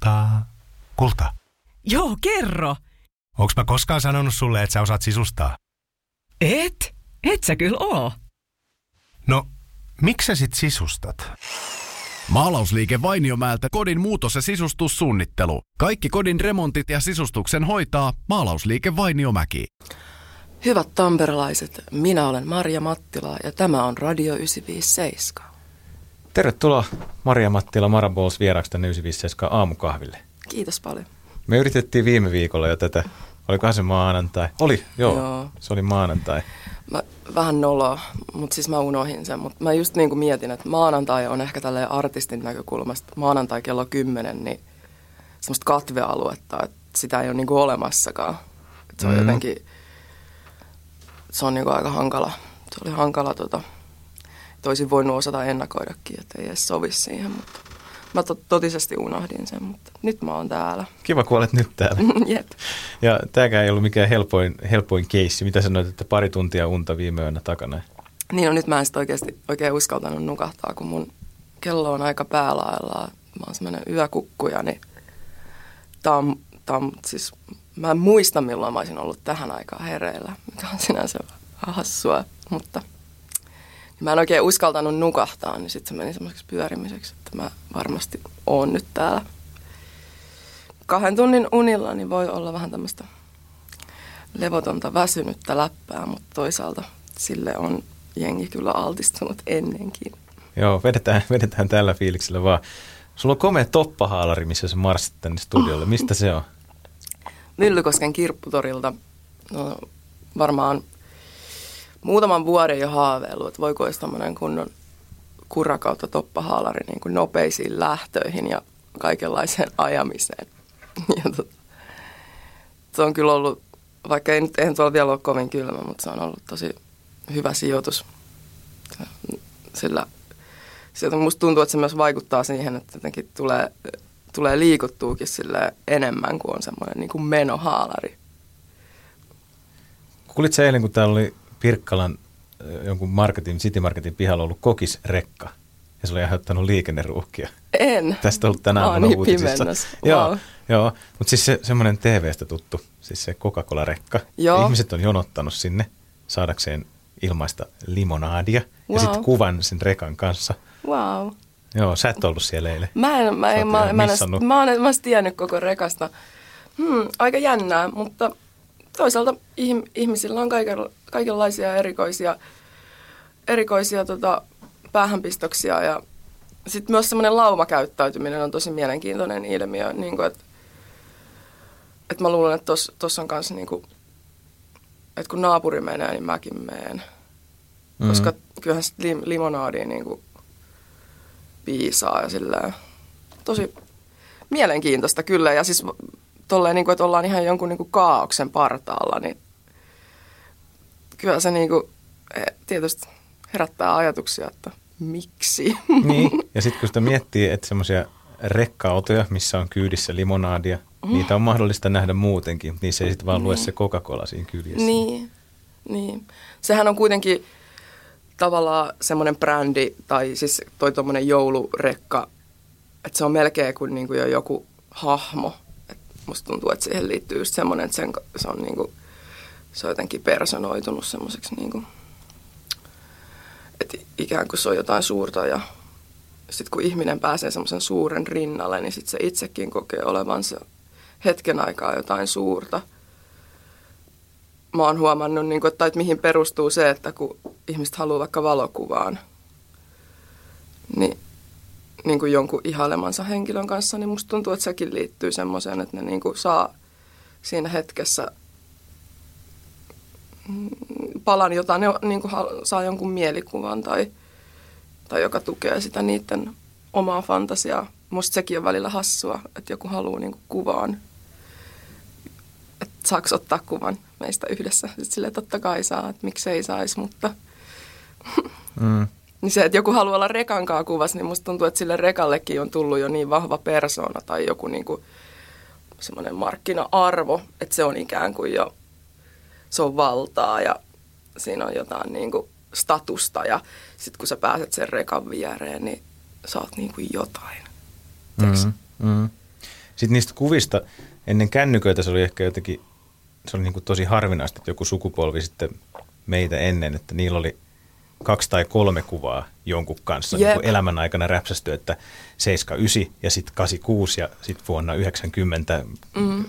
kultaa. Kulta, Joo, kerro. onks mä koskaan sanonut sulle, että sä osaat sisustaa? Et? Et sä kyllä oo. No, miksi sä sit sisustat? Maalausliike Vainiomäeltä kodin muutos- ja sisustussuunnittelu. Kaikki kodin remontit ja sisustuksen hoitaa Maalausliike Vainiomäki. Hyvät tamperelaiset, minä olen Marja Mattila ja tämä on Radio 957. Tervetuloa Maria Mattila Marabols vieraaksi tänne 957 aamukahville. Kiitos paljon. Me yritettiin viime viikolla jo tätä, olikohan se maanantai? Oli, joo, Joo. se oli maanantai. Mä vähän noloa, mutta siis mä unohin sen. Mutta mä just niin kuin mietin, että maanantai on ehkä tälleen artistin näkökulmasta, maanantai kello 10, niin semmoista katvealuetta, että sitä ei ole niin kuin olemassakaan. Et se on Mm. jotenkin, se on niin kuin aika hankala. Se oli hankala, tota, että olisin voinut osata ennakoidakin, että ei edes sovi siihen, mutta mä to- totisesti unohdin sen, mutta nyt mä oon täällä. Kiva, kun olet nyt täällä. Jep. Ja tämäkään ei ollut mikään helpoin, helpoin keissi. Mitä sanoit, että pari tuntia unta viime yönä takana? Niin no nyt mä en sit oikeasti oikein uskaltanut nukahtaa, kun mun kello on aika päälaillaan. Mä oon semmoinen yökukkuja, niin tää on, siis mä en muista milloin mä olisin ollut tähän aikaan hereillä, mikä on sinänsä hassua, mutta mä en oikein uskaltanut nukahtaa, niin sitten se meni semmoiseksi pyörimiseksi, että mä varmasti oon nyt täällä. Kahden tunnin unilla niin voi olla vähän tämmöistä levotonta väsynyttä läppää, mutta toisaalta sille on jengi kyllä altistunut ennenkin. Joo, vedetään, vedetään tällä fiiliksellä vaan. Sulla on komea toppahaalari, missä sä marssit tänne studiolle. Mistä se on? Myllykosken kirpputorilta no, varmaan muutaman vuoden jo haaveillut, että voiko olisi tämmöinen kunnon kurakautta toppahaalari niin kuin nopeisiin lähtöihin ja kaikenlaiseen ajamiseen. Ja tot, se on kyllä ollut, vaikka ei nyt, eihän tuolla vielä ole kovin kylmä, mutta se on ollut tosi hyvä sijoitus. Sillä sieltä musta tuntuu, että se myös vaikuttaa siihen, että jotenkin tulee, tulee liikuttuukin sille enemmän kuin on semmoinen niin kuin menohaalari. Kuulit sä eilen, kun täällä oli Pirkkalan äh, jonkun marketin, City Marketin pihalla ollut kokisrekka, ja se oli aiheuttanut liikenneruuhkia. En. Tästä on ollut tänä Mä oon aamuna niin uutisissa. pimennossa. Joo, Wow. joo. mutta siis se, semmoinen TV-stä tuttu, siis se Coca-Cola-rekka. Joo. Ja ihmiset on jonottanut sinne saadakseen ilmaista limonaadia ja Wow. sitten kuvan sen rekan kanssa. Wow. Joo, sä et ollut siellä eilen. Mä en, mä Sä en, oot mä, ihan mä, en, missannut. mä, oon, mä oon tiennyt koko rekasta. Hmm, aika jännää, mutta toisaalta ihm, ihmisillä on kaiken, kaikenlaisia erikoisia, erikoisia tota, päähänpistoksia ja sitten myös semmoinen laumakäyttäytyminen on tosi mielenkiintoinen ilmiö, niin kuin, että, että mä luulen, että tuossa on kanssa niin kuin, että kun naapuri menee, niin mäkin meen. Mhm. Koska kyllähän sit lim, limonaadia niin kuin piisaa ja silleen tosi mielenkiintoista kyllä. Ja siis tolleen, niin kuin, että ollaan ihan jonkun niin kuin kaauksen partaalla, niin kyllä se niin kuin, eh, tietysti herättää ajatuksia, että miksi. Niin, ja sitten kun sitä miettii, että semmoisia rekka-autoja, missä on kyydissä limonaadia, niitä on mahdollista nähdä muutenkin, mutta niissä ei sitten vaan lue se Coca-Cola siinä kyljessä. Niin, niin. Sehän on kuitenkin tavallaan semmoinen brändi, tai siis toi tuommoinen joulurekka, että se on melkein kuin, niin kuin jo joku hahmo. Musta tuntuu, että siihen liittyy just semmoinen, että sen, se on niin kuin, se on jotenkin personoitunut semmoiseksi niin kuin, että ikään kuin se on jotain suurta ja sitten kun ihminen pääsee semmoisen suuren rinnalle, niin sitten se itsekin kokee olevansa hetken aikaa jotain suurta – mä oon huomannut, niin kuin, että, että mihin perustuu se, että kun ihmiset haluaa vaikka valokuvaan, niin, niin kuin jonkun ihailemansa henkilön kanssa, niin musta tuntuu, että sekin liittyy semmoiseen, että ne niin kuin saa siinä hetkessä mm, palan, jota ne niin kuin saa jonkun mielikuvan tai, tai joka tukee sitä niiden omaa fantasiaa. Musta sekin on välillä hassua, että joku haluaa niin kuin kuvaan että saako ottaa kuvan meistä yhdessä. Sitten silleen totta kai saa, että miksei saisi, mutta Mm. Niin se, että joku haluaa olla rekankaa kuvassa, niin musta tuntuu, että sille rekallekin on tullut jo niin vahva persona tai joku niin kuin semmoinen markkina-arvo, että se on ikään kuin jo, se on valtaa ja siinä on jotain niin kuin statusta ja sitten kun sä pääset sen rekan viereen, niin sä oot niin kuin jotain. Tiedätkö? Mm, mm. Sitten niistä kuvista ennen kännyköitä se oli ehkä jotenkin, se oli niin kuin tosi harvinaista, että joku sukupolvi sitten meitä ennen, että niillä oli kaksi tai kolme kuvaa jonkun kanssa niin kuin elämän aikana räpsästy, että 79 ja sitten 86 ja sitten vuonna 90 mm.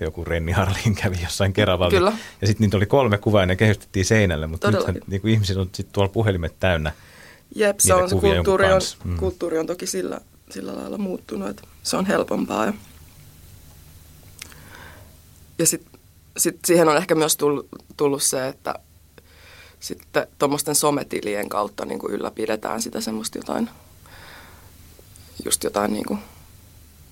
joku Renni Harlin kävi jossain Keravalla. Kyllä. Ja sitten niitä oli kolme kuvaa ja ne kehystettiin seinälle, mutta nythän niin kuin ihmisillä on sitten tuolla puhelimet täynnä. Jep, se on se kulttuuri on. Mm. kulttuuri on toki sillä, sillä lailla muuttunut, että se on helpompaa. Ja, ja sitten sit siihen on ehkä myös tullut, tullut se, että sitten tuommoisten sometilien kautta niin kuin ylläpidetään sitä semmoista jotain, just jotain niin kuin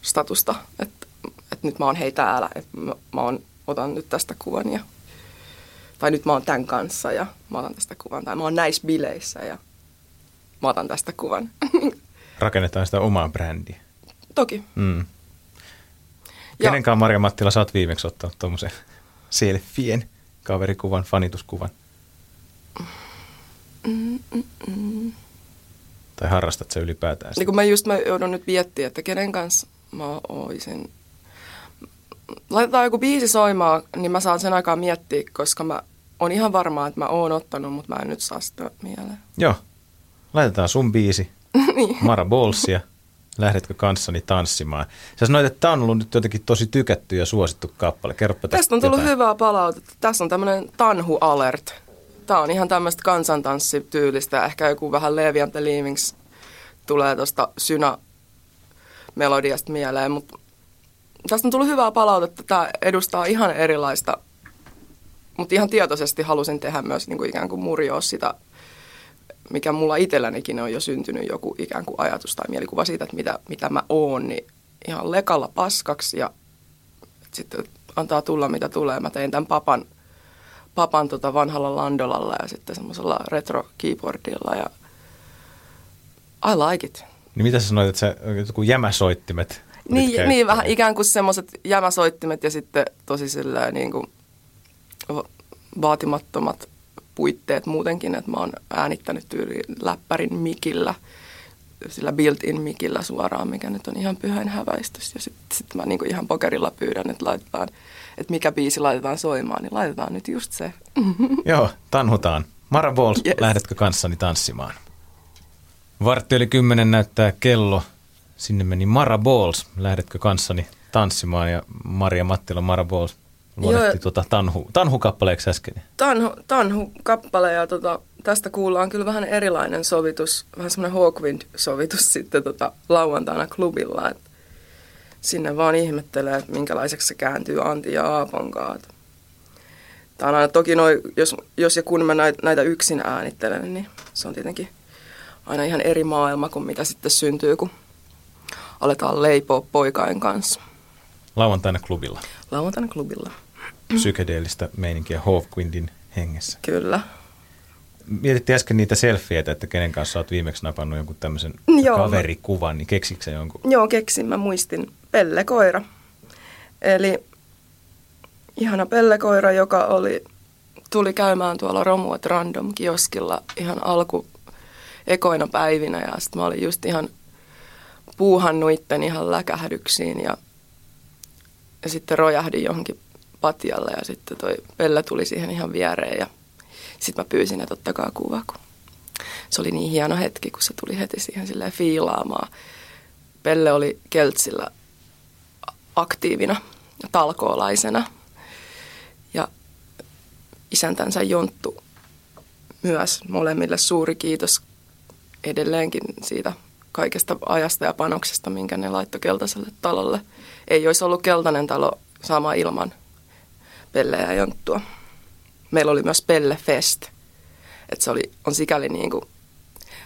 statusta, että, että nyt mä oon hei täällä, että mä, mä oon, otan nyt tästä kuvan ja tai nyt mä oon tämän kanssa ja mä otan tästä kuvan, tai mä oon näissä bileissä ja mä otan tästä kuvan. Rakennetaan sitä omaa brändiä. Toki. Mm. Kenenkaan Marja Mattila sä oot viimeksi ottanut tuommoisen selfien kaverikuvan, fanituskuvan? Tai harrastat se ylipäätään? sitä? Niin kun mä just mä joudun nyt miettimään, että kenen kanssa mä oisin. Laitetaan joku biisi soimaan, niin mä saan sen aikaa miettiä, koska mä on ihan varmaa, että mä oon ottanut, mutta mä en nyt saa sitä mieleen. Joo. Laitetaan sun biisi, niin. Mara Bolsia. Lähdetkö kanssani tanssimaan? Sä sanoit, että tämä on ollut nyt jotenkin tosi tykätty ja suosittu kappale. Kerropa tästä Tästä on tullut jotain. hyvää palautetta. Tässä on tämmöinen Tanhu Alert. Tämä on ihan tämmöistä kansantanssityylistä. Ehkä joku vähän Levi and the Leavings tulee tuosta synä melodiasta mieleen, mutta tästä on tullut hyvää palautetta. Tämä edustaa ihan erilaista, mutta ihan tietoisesti halusin tehdä myös niin kuin ikään kuin murjoa sitä, mikä mulla itsellänikin on jo syntynyt joku ikään kuin ajatus tai mielikuva siitä, että mitä, mitä mä oon, niin ihan lekalla paskaksi ja sitten antaa tulla mitä tulee. Mä tein tämän papan, papan tota vanhalla landolalla ja sitten semmoisella retro keyboardilla ja I like it. Niin mitä sä sanoit, että sä joku jämäsoittimet Niin, niin vähän ikään kuin semmoiset jämäsoittimet ja sitten tosi silleen niin kuin va- vaatimattomat puitteet muutenkin, että mä oon äänittänyt tyyli läppärin mikillä, sillä built-in mikillä suoraan, mikä nyt on ihan pyhän häväistys. Ja sitten sit mä niin kuin ihan pokerilla pyydän, että laitetaan, että mikä biisi laitetaan soimaan, niin laitetaan nyt just se. Joo, tanhutaan. Mara Balls, Yes. lähdetkö kanssani tanssimaan? Vartti yli kymmenen näyttää kello. Sinne meni Mara Balls, lähdetkö kanssani tanssimaan? Ja Maria Mattila Mara Balls luonnehti tuota tanhu, tanhukappaleeksi äsken. Tanhu, tanhu kappale ja tota, tästä kuullaan kyllä vähän erilainen sovitus, vähän semmoinen Hawkwind-sovitus sitten tota, lauantaina klubilla. Et sinne vaan ihmettelee, että minkälaiseksi se kääntyy Antti ja Aapon kanssa. Tämä on aina, toki noi, jos, jos ja kun mä näitä, näitä yksin äänittelen, niin se on tietenkin aina ihan eri maailma kuin mitä sitten syntyy, kun aletaan leipoa poikain kanssa. Lauantaina klubilla. Lauantaina klubilla, Psykedeellistä meininkiä Hawkwindin hengessä. kyllä. Mietittiin äsken niitä selfieitä, että kenen kanssa olet viimeksi napannut jonkun tämmöisen Joo, kaverikuvan, niin keksitkö jonkun? Joo, keksin. Mä muistin pellekoira. Eli ihana pellekoira, joka oli, tuli käymään tuolla Romuat Random kioskilla ihan alku ekoina päivinä. Ja sitten mä olin just ihan puuhannut itten ihan läkähdyksiin ja, ja sitten rojahdin johonkin patjalle ja sitten toi Pelle tuli siihen ihan viereen ja sitten mä pyysin, että ottakaa kuva, kun se oli niin hieno hetki, kun se tuli heti siihen silleen fiilaamaan. Pelle oli Keltsillä aktiivina talkoolaisena. Ja isäntänsä Jonttu myös molemmille suuri kiitos edelleenkin siitä kaikesta ajasta ja panoksesta, minkä ne laittoi keltaiselle talolle. Ei olisi ollut keltainen talo sama ilman Pelle ja Jonttua. Meillä oli myös Pelle Fest. että se oli, on sikäli niin kuin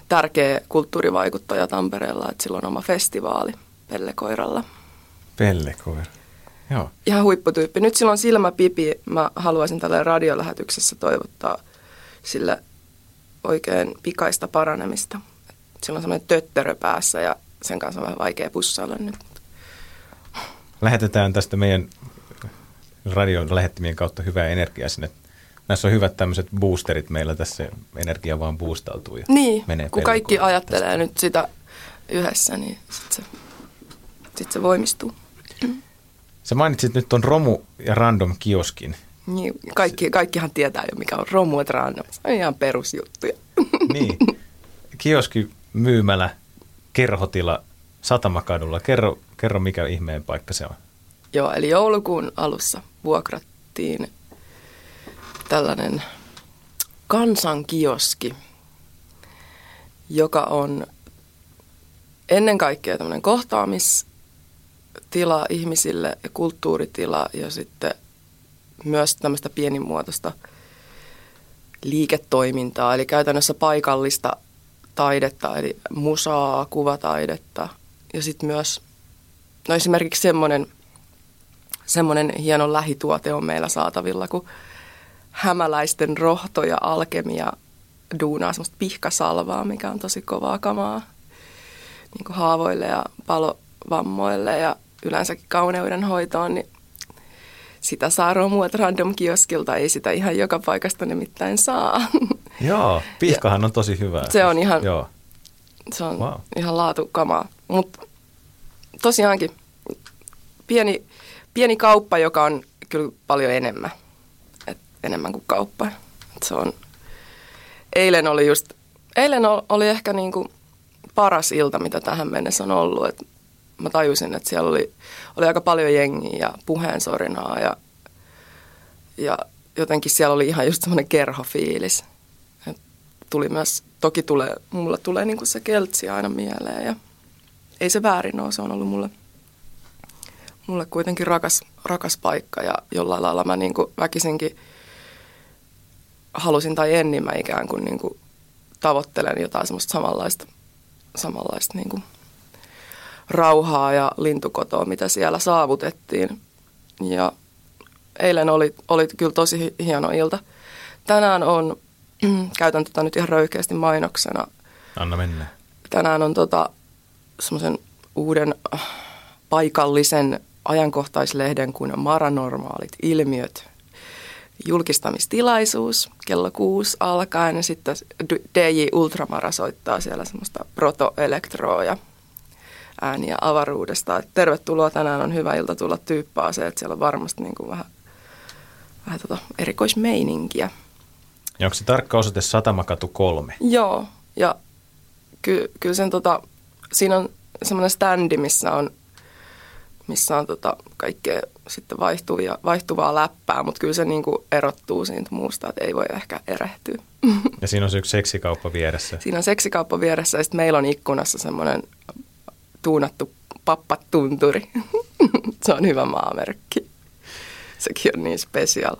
tärkeä kulttuurivaikuttaja Tampereella, että sillä on oma festivaali Pellekoiralla. Pellekoira. Joo. Ihan huipputyyppi. Nyt sillä on silmäpipi. Mä haluaisin tällä radiolähetyksessä toivottaa sille oikein pikaista paranemista. Sillä on semmoinen tötterö päässä ja sen kanssa on vähän vaikea pussailla nyt. Lähetetään tästä meidän radion lähettimien kautta hyvää energiaa sinne. Näissä on hyvät tämmöiset boosterit meillä tässä, energia vaan boostautuu ja Niin, menee kun kaikki ajattelee nyt sitä yhdessä, niin sitten se, sit se voimistuu. Sä mainitsit nyt ton Romu ja Random kioskin. Niin, kaikki, kaikkihan tietää jo, mikä on romu et random. Se on ihan perusjuttuja. Niin. Kioski, myymälä, kerhotila Satamakadulla. Kerro, kerro, mikä ihmeen paikka se on. Joo, eli joulukuun alussa vuokrattiin tällainen kansankioski, joka on ennen kaikkea tämmöinen kohtaamistila ihmisille ja kulttuuritila ja sitten myös tämmöistä pienimuotoista liiketoimintaa, eli käytännössä paikallista taidetta, eli musaa, kuvataidetta. Ja sitten myös no esimerkiksi semmoinen, semmoinen hieno lähituote on meillä saatavilla, kun hämäläisten rohto ja alkemia duunaa semmoista pihkasalvaa, mikä on tosi kovaa kamaa niin kuin haavoille ja palovammoille. Ja yleensäkin kauneuden hoitoon, niin sitä saa romuet random kioskilta, ei sitä ihan joka paikasta nimittäin saa. Joo, pihkahan on tosi hyvä. Se on ihan, Joo. se on Wow. ihan laatukamaa. Mutta tosiaankin pieni, pieni kauppa, joka on kyllä paljon enemmän. Et enemmän kuin kauppa. Et se on, eilen oli just, eilen ol- oli ehkä niinku paras ilta, mitä tähän mennessä on ollut. Et mä tajusin, että siellä oli, oli aika paljon jengiä ja puheensorinaa ja, ja jotenkin siellä oli ihan just semmoinen kerhofiilis. Et tuli myös, toki tulee, mulla tulee niinku se keltsi aina mieleen ja ei se väärin ole, se on ollut mulle, mulle kuitenkin rakas, rakas paikka ja jollain lailla mä niinku väkisinkin halusin tai en, niin mä ikään kuin niinku tavoittelen jotain semmoista samanlaista, samanlaista niinku rauhaa ja lintukotoa, mitä siellä saavutettiin. Ja eilen oli, oli kyllä tosi hi- hieno ilta. Tänään on, käytän tätä nyt ihan röyhkeästi mainoksena, Anna mennä. tänään on tota, semmoisen uuden äh, paikallisen ajankohtaislehden kuin Maranormaalit ilmiöt julkistamistilaisuus kello kuusi alkaen ja sitten DJ Ultramara soittaa siellä semmoista proto-elektroa ja ääniä avaruudesta. Et tervetuloa, tänään on hyvä ilta tulla tyyppaa se, että siellä on varmasti niin kuin vähän, vähän tota erikoismeininkiä. Ja onko se tarkka osoite Satamakatu 3? Joo, ja ky, kyllä sen tota, siinä on semmoinen standi, missä on, missä on tota kaikkea sitten vaihtuvia, vaihtuvaa läppää, mutta kyllä se niinku erottuu siitä muusta, että ei voi ehkä erehtyä. Ja siinä on se yksi seksikauppa vieressä. Siinä on seksikauppa vieressä ja sitten meillä on ikkunassa semmoinen tuunattu pappatunturi. se on hyvä maamerkki. Sekin on niin special.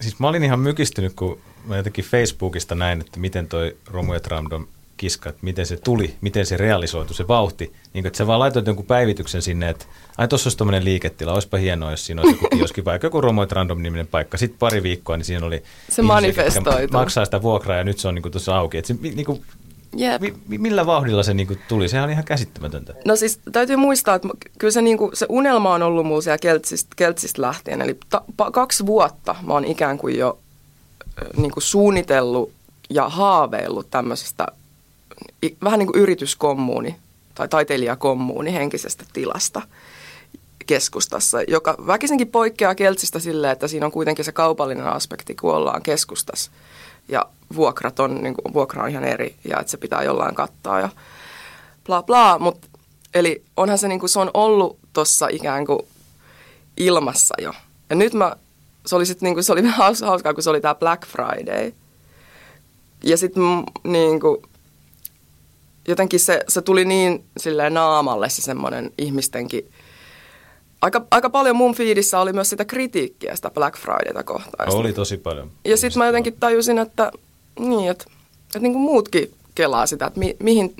Siis mä olin ihan mykistynyt, kun mä jotenkin Facebookista näin, että miten toi Romu ja Random kiska, että miten se tuli, miten se realisoitu, se vauhti. Niin kuin, että sä vaan laitoit jonkun päivityksen sinne, että ai tuossa olisi tämmöinen liiketila, olisipa hienoa, jos siinä olisi joku kioski, vaikka joku Romu ja Random-niminen paikka. Sitten pari viikkoa, niin siinä oli ihmisiä, manifestoituu. jotka maksaa sitä vuokraa ja nyt se on niin tuossa auki. Että se, niin kuin, Jep. mi, mi- millä vauhdilla se niin kuin tuli? Sehän oli ihan käsittämätöntä. No siis täytyy muistaa, että kyllä se, niinku, se unelma on ollut mulla siellä Keltsistä, Keltsistä lähtien. Eli ta, pa, kaksi vuotta mä oon ikään kuin jo niinku suunnitellut ja haaveillut tämmöisestä vähän niin kuin yrityskommuuni tai taiteilijakommuuni henkisestä tilasta keskustassa, joka väkisinkin poikkeaa Keltsistä silleen, että siinä on kuitenkin se kaupallinen aspekti, kun ollaan keskustassa. Ja vuokrat on, niin kuin, vuokra on ihan eri ja että se pitää jollain kattaa ja bla bla. Mut, eli onhan se, niin kuin, se on ollut tuossa ikään kuin ilmassa jo. Ja nyt mä, se oli, sit, niin kuin, se oli hauskaa, kun se oli tämä Black Friday. Ja sitten niin jotenkin se, se tuli niin silleen naamalle se semmoinen ihmistenkin Aika, aika paljon mun fiidissä oli myös sitä kritiikkiä sitä Black Fridayta kohtaan. Oli tosi paljon. Ja sitten mä jotenkin tajusin, että, niin, että, että niin kuin muutkin kelaa sitä, että, mi, mihin,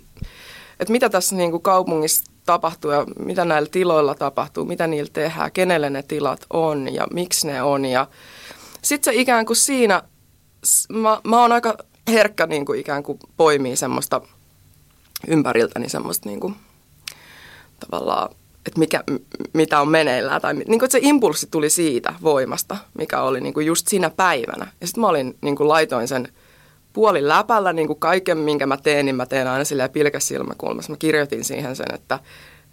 että mitä tässä niin kuin kaupungissa tapahtuu ja mitä näillä tiloilla tapahtuu, mitä niillä tehdään, kenelle ne tilat on ja miksi ne on. Ja sitten se ikään kuin siinä, mä, mä oon aika herkkä niin kuin ikään kuin poimii semmoista ympäriltäni semmoista niin kuin, tavallaan että mikä, mitä on meneillään. Tai, niin kuin, että se impulssi tuli siitä voimasta, mikä oli niin kuin just siinä päivänä. Ja sitten mä olin, niin kuin laitoin sen puolin läpällä niin kuin kaiken, minkä mä teen, niin mä teen aina silleen pilkäs silmäkulmassa. Mä kirjoitin siihen sen, että,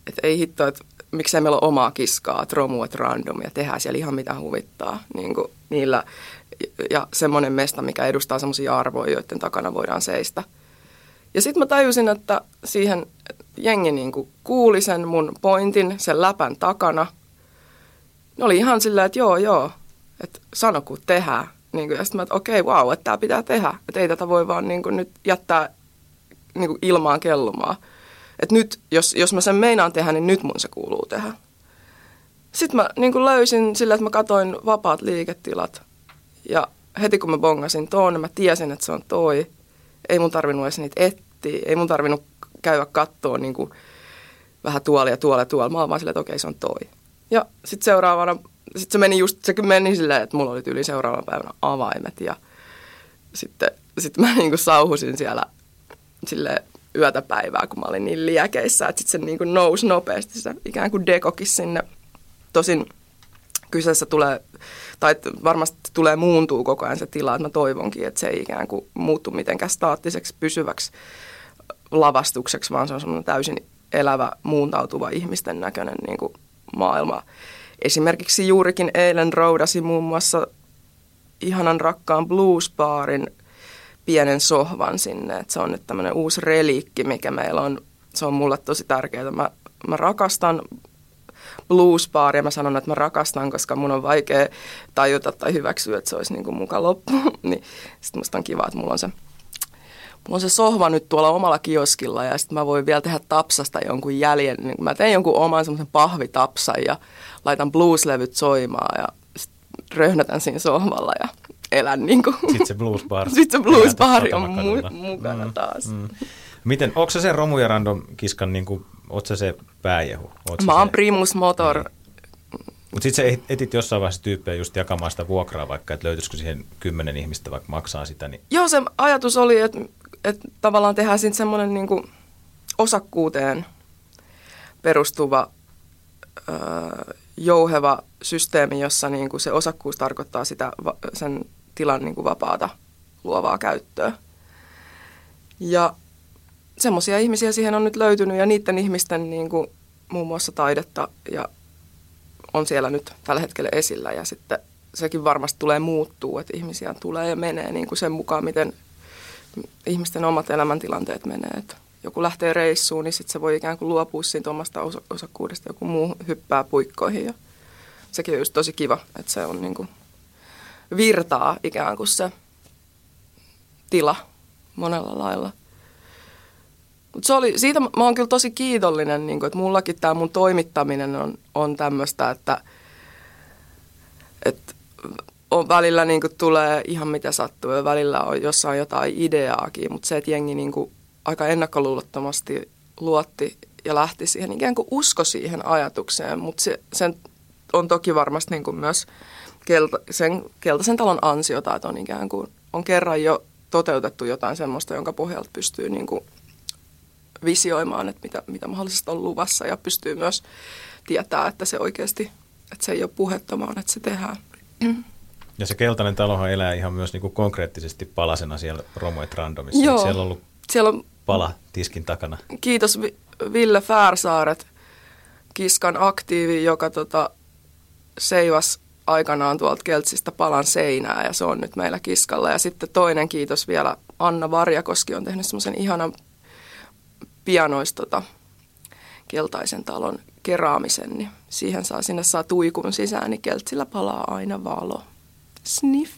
että ei hitto, että miksei meillä ole omaa kiskaa, että romu, että random, ja tehdään siellä ihan mitä huvittaa niin kuin niillä. Ja semmoinen mesta, mikä edustaa semmoisia arvoja, joiden takana voidaan seistä. Ja sitten mä tajusin, että siihen jengi niin kuin kuuli sen mun pointin sen läpän takana. Ne oli ihan sillä, että joo, joo, että sano kun tehdään. Niin kuin, ja sitten mä, että okei, okay, wow, että tämä pitää tehdä. Että ei tätä voi vaan niin kuin, nyt jättää niin kuin ilmaan kellumaan. Että nyt, jos, jos mä sen meinaan tehdä, niin nyt mun se kuuluu tehdä. Sitten mä niin kuin löysin sillä, että mä katoin vapaat liiketilat. Ja heti kun mä bongasin tuon, mä tiesin, että se on toi. Ei mun tarvinnut edes niitä etsiä. Ei mun tarvinnut käydä kattoon niin kuin vähän tuolla ja tuolla ja tuolla. Mä oon vaan silleen, että okei, se on toi. Ja sitten seuraavana, sitten se meni just, se meni silleen, että mulla oli yli seuraavana päivänä avaimet. Ja sitten sit mä niin kuin sauhusin siellä sille yötä päivää, kun mä olin niin liekeissä, että sitten se niin kuin nousi nopeasti se ikään kuin dekokin sinne. Tosin kyseessä tulee, tai varmasti tulee muuntuu koko ajan se tila, että mä toivonkin, että se ei ikään kuin muuttu mitenkään staattiseksi pysyväksi lavastukseksi, vaan se on semmoinen täysin elävä, muuntautuva ihmisten näköinen niin kuin maailma. Esimerkiksi juurikin eilen roudasi muun muassa ihanan rakkaan bluesbaarin pienen sohvan sinne. Et se on nyt tämmöinen uusi reliikki, mikä meillä on. Se on mulle tosi tärkeää. Mä, mä rakastan bluesbaaria. Mä sanon, että mä rakastan, koska mun on vaikea tajuta tai hyväksyä, että se olisi niin kuin muka loppu. niin sitten musta on kiva, että mulla on se mulla on se sohva nyt tuolla omalla kioskilla ja sitten mä voin vielä tehdä tapsasta jonkun jäljen. Niin mä teen jonkun oman semmoisen pahvitapsan ja laitan blueslevyt soimaan ja röhnätän siinä sohvalla ja elän niin kuin. Sitten se blues bar. Sitten se blues bar on mu- mukana mm, taas. Mm. Miten, onko se romu ja random kiskan, niin kuin, oot se se pääjehu? Oot Mä oon se... primus motor. Niin. Mutta sitten sä etit jossain vaiheessa tyyppejä just jakamaan sitä vuokraa vaikka, että löytyisikö siihen kymmenen ihmistä vaikka maksaa sitä. Niin... Joo, se ajatus oli, että, että tavallaan tehdään sitten semmoinen niin osakkuuteen perustuva öö, jouheva systeemi, jossa niin kuin se osakkuus tarkoittaa sitä, sen tilan niin kuin vapaata luovaa käyttöä. Ja semmoisia ihmisiä siihen on nyt löytynyt ja niiden ihmisten niin kuin, muun muassa taidetta ja on siellä nyt tällä hetkellä esillä ja sitten sekin varmasti tulee muuttuu, että ihmisiä tulee ja menee niin kuin sen mukaan, miten ihmisten omat elämäntilanteet menee. Että joku lähtee reissuun, niin sitten se voi ikään kuin luopua siitä omasta osakkuudesta, joku muu hyppää puikkoihin ja sekin on just tosi kiva, että se on niin kuin virtaa ikään kuin se tila monella lailla. Mut se oli, siitä mä oon kyllä tosi kiitollinen, niin kuin, että mullakin tämä mun toimittaminen on, on tämmöistä, että, että on välillä niin kuin tulee ihan mitä sattuu ja välillä on jossain jotain ideaakin, mutta se, että jengi niin kuin aika ennakkoluulottomasti luotti ja lähti siihen, ikään kuin usko siihen ajatukseen, mutta se, sen on toki varmasti niin kuin myös kelta, sen keltaisen talon ansiota, että on ikään kuin on kerran jo toteutettu jotain semmoista, jonka pohjalta pystyy niin kuin visioimaan, että mitä, mitä mahdollisesti on luvassa ja pystyy myös tietää, että se oikeasti, että se ei ole puhettomaan, että se tehdään. Ja se keltainen talohan elää ihan myös niin kuin konkreettisesti palasena siellä Romoet Randomissa. Joo. Siellä on ollut siellä on, pala tiskin takana. Kiitos Ville Färsaaret, Kiskan aktiivi, joka tota, seivas aikanaan tuolta Keltsistä palan seinää ja se on nyt meillä kiskalla. Ja sitten toinen kiitos vielä Anna Varjakoski on tehnyt semmoisen ihanan pianoista tota, keltaisen talon keraamisen, niin siihen saa, sinne saa tuikun sisään, niin Keltsillä palaa aina valo. Sniff.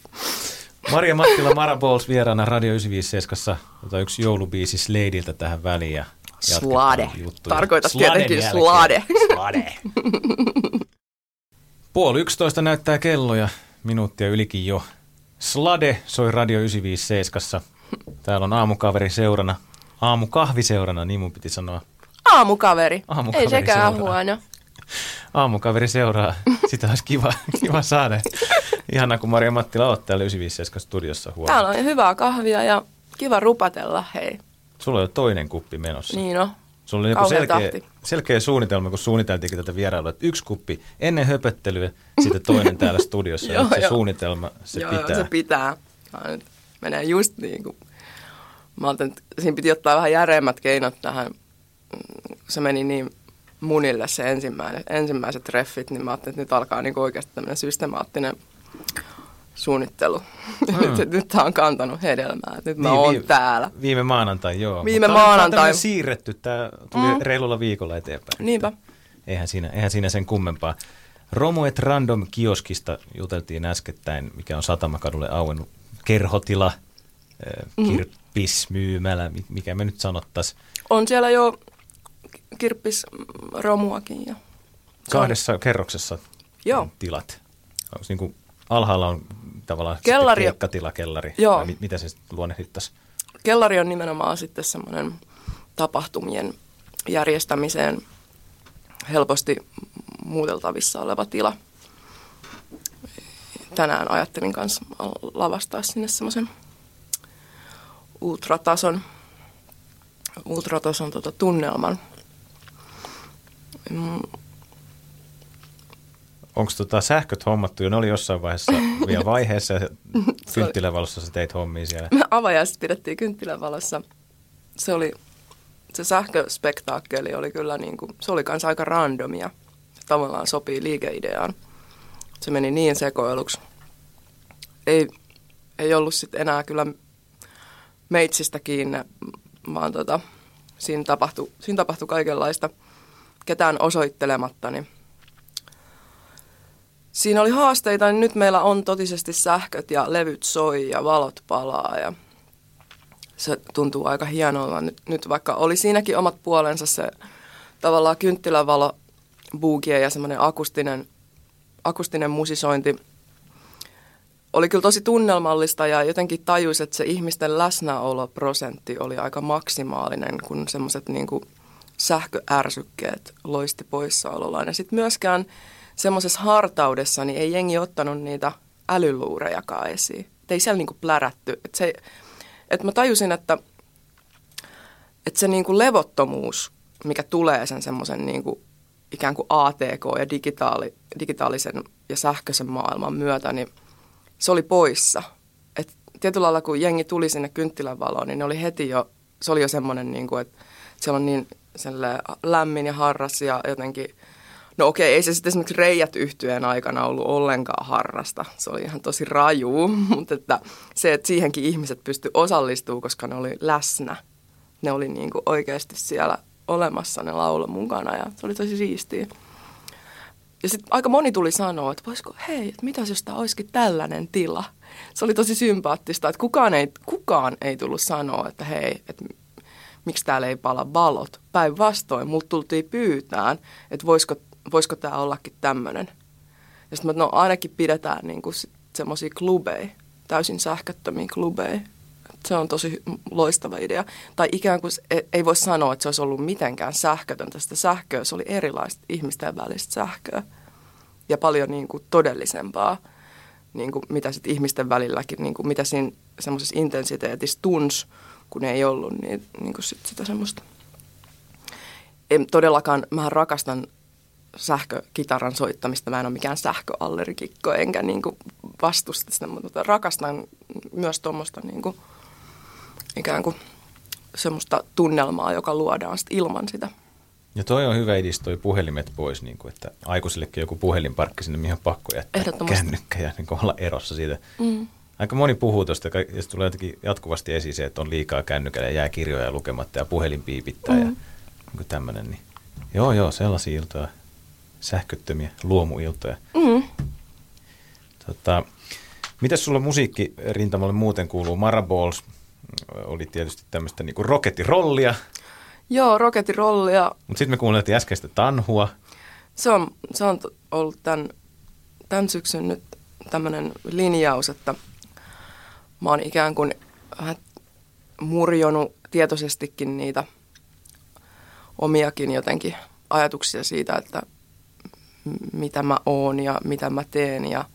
Maria Mattila Mara Bowles vieraana Radio 957. Ota yksi joulubiisi Sladeiltä tähän väliin ja Slade. Tarkoitat tietenkin slade. Slade. Puoli yksitoista näyttää kello ja minuuttia ylikin jo. Slade soi Radio 957. Täällä on aamukaveri seurana. Aamukahviseurana, niin mun piti sanoa. Aamukaveri. Aamukaveri Ei sekään seuraa. huono. Aamukaveri seuraa. Sitä olisi kiva, kiva saada. Ihana, kun Maria Mattila olet täällä 957 studiossa huomioon. Täällä on hyvää kahvia ja kiva rupatella, hei. Sulla on jo toinen kuppi menossa. Niin on. Sulla oli joku selkeä, selkeä suunnitelma, kun suunniteltiinkin tätä vierailua, että yksi kuppi ennen höpöttelyä, sitten toinen täällä studiossa. joo, se joo. suunnitelma, se joo, pitää. se pitää. Nyt menee just niin kuin, mä ajattelin, että siinä piti ottaa vähän järeemmät keinot tähän. Se meni niin munille se ensimmäinen, ensimmäiset treffit, niin mä ajattelin, että nyt alkaa niin oikeasti tämmöinen systemaattinen suunnittelu. Mm. nyt, nyt tämä on kantanut hedelmää, nyt mä niin, oon viime, täällä. Viime maanantai, joo. Viime Mutta maanantai. Tämä on siirretty, tämä tuli mm. reilulla viikolla eteenpäin. Niinpä. Eihän siinä, eihän siinä sen kummempaa. Romu et Random kioskista juteltiin äskettäin, mikä on Satamakadulle auennut kerhotila, mm-hmm. kirppismyymälä, mikä me nyt sanottaisiin. On siellä jo kirppisromuakin. Ja Kahdessa kerroksessa Joo. tilat. Onko niin kuin alhaalla on tavallaan Kellari. kiekkatila, kellari. Joo. Vai mi- mitä se sitten luonnehdittaisiin? Kellari on nimenomaan sitten semmoinen tapahtumien järjestämiseen helposti muuteltavissa oleva tila. Tänään ajattelin kanssa lavastaa sinne semmoisen ultratason, ultratason tota tunnelman. Onko tota sähköt hommattu jo? Ne oli jossain vaiheessa vielä vaiheessa ja kynttilävalossa sä teit hommia siellä. Me avajaiset pidettiin kynttilänvalossa. Se oli, se sähköspektaakkeli oli kyllä niin kuin, se oli kanssa aika randomia. Se tavallaan sopii liikeideaan. Se meni niin sekoiluksi. Ei, ei ollut sitten enää kyllä meitsistä kiinni, vaan tota, siinä, tapahtui, siinä tapahtui kaikenlaista ketään osoittelematta, niin siinä oli haasteita, niin nyt meillä on totisesti sähköt ja levyt soi ja valot palaa ja se tuntuu aika hienolta. Nyt, nyt vaikka oli siinäkin omat puolensa se tavallaan kynttilävalo, buugie ja semmoinen akustinen, akustinen musisointi oli kyllä tosi tunnelmallista ja jotenkin tajus, että se ihmisten läsnäoloprosentti oli aika maksimaalinen, kun semmoiset niin sähköärsykkeet loisti poissaolollaan. Ja sitten myöskään semmoisessa hartaudessa niin ei jengi ottanut niitä älyluurejakaan esiin. Et ei siellä niinku plärätty. Et se, et mä tajusin, että, että se niinku levottomuus, mikä tulee sen semmoisen niinku ikään kuin ATK ja digitaali, digitaalisen ja sähköisen maailman myötä, niin se oli poissa. Et tietyllä lailla, kun jengi tuli sinne kynttilän valoon, niin ne oli heti jo, se oli jo semmoinen, niin kuin, että siellä on niin lämmin ja harras ja jotenkin – No okei, ei se sitten esimerkiksi reijät yhtyeen aikana ollut ollenkaan harrasta. Se oli ihan tosi raju, mutta että se, että siihenkin ihmiset pysty osallistumaan, koska ne oli läsnä. Ne oli niin kuin oikeasti siellä olemassa ne laulu mukana ja se oli tosi siistiä. Ja sitten aika moni tuli sanoa, että voisiko, hei, että mitäs jos tämä olisikin tällainen tila. Se oli tosi sympaattista, että kukaan ei, kukaan ei tullut sanoa, että hei, että miksi täällä ei pala valot. Päinvastoin, multa tultiin pyytään, että voisiko voisiko tämä ollakin tämmöinen. Ja sitten no ainakin pidetään niinku semmoisia klubeja, täysin sähköttömiä klubeja. Se on tosi loistava idea. Tai ikään kuin e, ei voi sanoa, että se olisi ollut mitenkään sähkötöntä. Sitä sähköä, se oli erilaista ihmisten välistä sähköä. Ja paljon niin kuin todellisempaa, niin kuin mitä sitten ihmisten välilläkin, niin kuin mitä siinä semmoisessa intensiteetissä tunsi, kun ei ollut niin, niin kuin sit sitä semmoista. En todellakaan, mä rakastan sähkökitaran soittamista. Mä en ole mikään sähköallergikko, enkä niin kuin vastusta sitä, mutta rakastan myös tuommoista niin kuin, ikään kuin semmoista tunnelmaa, joka luodaan sit ilman sitä. Ja toi on hyvä idis toi puhelimet pois, niin kuin, että aikuisillekin joku puhelinparkki sinne, mihin on pakko jättää kännykkä ja niin olla erossa siitä. Mm. Aika moni puhuu tuosta, ja se tulee jotenkin jatkuvasti esiin se, että on liikaa kännykällä ja jää kirjoja lukematta ja puhelin piipittää mm. ja niin tämmöinen. Niin. Joo, joo, sellaisia iltoja sähköttömiä luomuiltoja. Mm. Tota, Mitäs sulla musiikkirintamalle muuten kuuluu? Maraballs oli tietysti tämmöistä niinku rokettirollia. Joo, rokettirollia. Mutta sitten me kuunneltiin äskeistä tanhua. Se on, se on ollut tämän, tämän syksyn nyt tämmöinen linjaus, että mä oon ikään kuin vähän murjonut tietoisestikin niitä omiakin jotenkin ajatuksia siitä, että mitä mä oon ja mitä mä teen ja,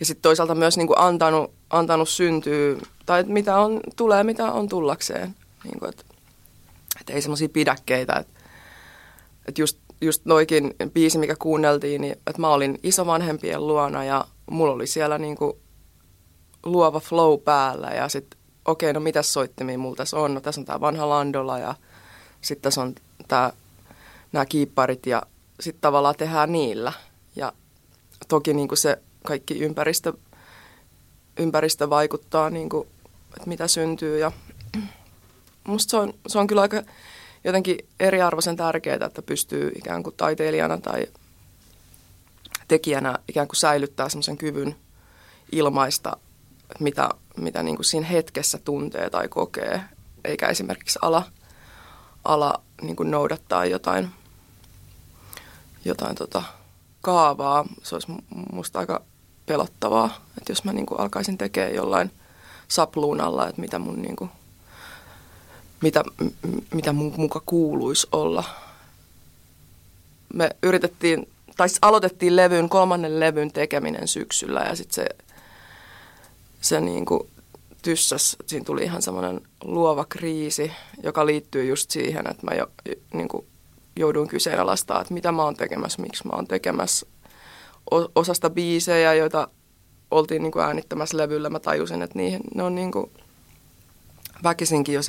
ja sitten toisaalta myös niin kuin antanut, antanut syntyä, tai että mitä on, tulee, mitä on tullakseen. Niin kuin, että, että ei semmoisia pidäkkeitä, että, että just, just noikin biisi, mikä kuunneltiin, niin että mä olin isovanhempien luona ja mulla oli siellä niin kuin luova flow päällä ja sitten okei, okay, no mitäs soittimia mulla tässä on? No tässä on tämä vanha Landola ja sitten tässä on tämä nämä kiipparit ja sitten tavallaan tehdään niillä. Ja toki niin kuin se kaikki ympäristö, ympäristö vaikuttaa, niin kuin, että mitä syntyy. Ja musta se on, se on kyllä aika jotenkin eriarvoisen tärkeää, että pystyy ikään kuin taiteilijana tai tekijänä ikään kuin säilyttää semmoisen kyvyn ilmaista, mitä, mitä niin kuin siinä hetkessä tuntee tai kokee, eikä esimerkiksi ala, ala niin kuin noudattaa jotain, jotain tota kaavaa. Se olisi musta aika pelottavaa, että jos mä niin kuin alkaisin tekemään jollain sapluunalla, että mitä mun niin kuin, mitä, mitä mun muka kuuluisi olla. Me yritettiin, tai aloitettiin levyn, kolmannen levyn tekeminen syksyllä ja sitten se, se niin kuin tyssäs, siinä tuli ihan semmoinen luova kriisi, joka liittyy just siihen, että mä jo, niin kuin jouduin kyseenalaistamaan, että mitä mä oon tekemässä, miksi mä oon tekemässä osasta biisejä, joita oltiin niin kuin äänittämässä levyllä. Mä tajusin, että niihin, ne on niin kuin väkisinkin jo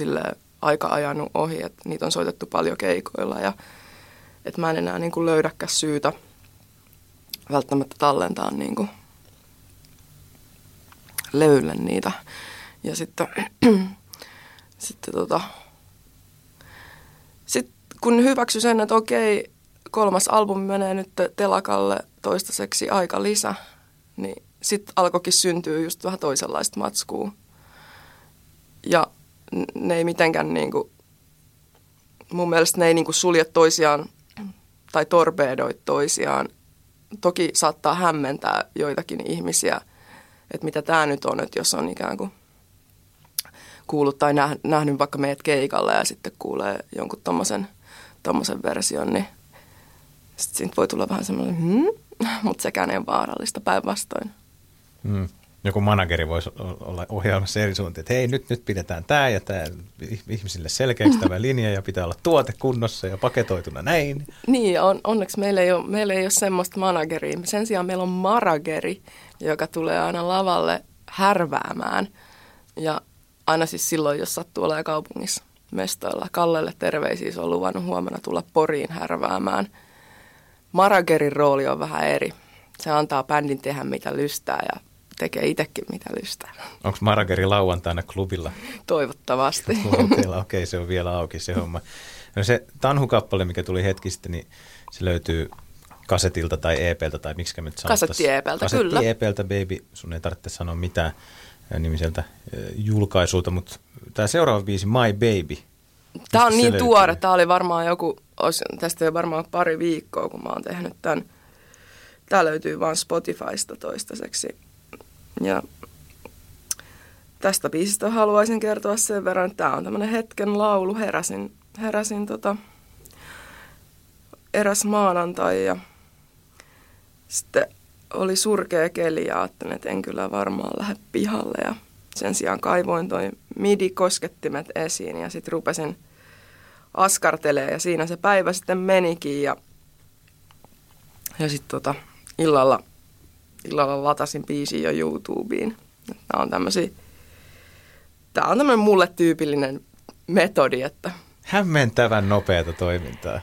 aika ajanut ohi, että niitä on soitettu paljon keikoilla ja että mä en enää niin kuin löydäkään syytä välttämättä tallentaa niin kuin levylle niitä. Ja sitten, sitten tota, sit kun hyväksy sen, että okei, kolmas albumi menee nyt telakalle toistaiseksi aika lisä, niin sitten alkoikin syntyä just vähän toisenlaista matskua. Ja ne ei mitenkään niin kuin, mun mielestä ne ei niin kuin sulje toisiaan tai torpedoi toisiaan. Toki saattaa hämmentää joitakin ihmisiä, että mitä tämä nyt on, että jos on ikään kuin kuullut tai nähnyt vaikka meidät keikalle ja sitten kuulee jonkun tommosen, tommosen version, niin sitten siitä voi tulla vähän semmoinen, hmm? mutta sekään ei ole vaarallista päinvastoin. Hmm joku manageri voisi olla ohjaamassa eri suuntiin, että hei nyt, nyt pidetään tämä ja tämä ihmisille selkeäksi tämä linja ja pitää olla tuote kunnossa ja paketoituna näin. Niin, on, onneksi meillä ei, ole, meillä ei ole semmoista manageria. Sen sijaan meillä on marageri, joka tulee aina lavalle härväämään ja aina siis silloin, jos sattuu olemaan kaupungissa mestoilla. Kallelle terveisiä, se on luvannut huomenna tulla Poriin härväämään. Maragerin rooli on vähän eri. Se antaa bändin tehdä mitä lystää ja tekee itsekin mitä lystää. Onko Marageri lauantaina klubilla? Toivottavasti. Okei, okay, se on vielä auki se homma. No se Tanhu-kappale, mikä tuli hetki sitten, niin se löytyy kasetilta tai EPltä tai miksi me nyt Kasetti EPltä, kyllä. Kasetti EPltä, baby, sun ei tarvitse sanoa mitään nimiseltä julkaisulta, mutta tämä seuraava biisi, My Baby. Tämä on niin löytyy? tuore, tämä oli varmaan joku, tästä ei varmaan pari viikkoa, kun mä oon tehnyt tämän. Tämä löytyy vain Spotifysta toistaiseksi. Ja tästä biisistä haluaisin kertoa sen verran, että tämä on tämmöinen hetken laulu. Heräsin, heräsin tota, eräs maanantai ja sitten oli surkea keli ja ajattelin, että en kyllä varmaan lähde pihalle. Ja sen sijaan kaivoin toi midi-koskettimet esiin ja sitten rupesin askartelee ja siinä se päivä sitten menikin ja, ja sitten tota, illalla illalla latasin biisin jo YouTubeen. Tämä on tämmöisiä, tämä on tämmöinen mulle tyypillinen metodi, että... Hämmentävän nopeata toimintaa.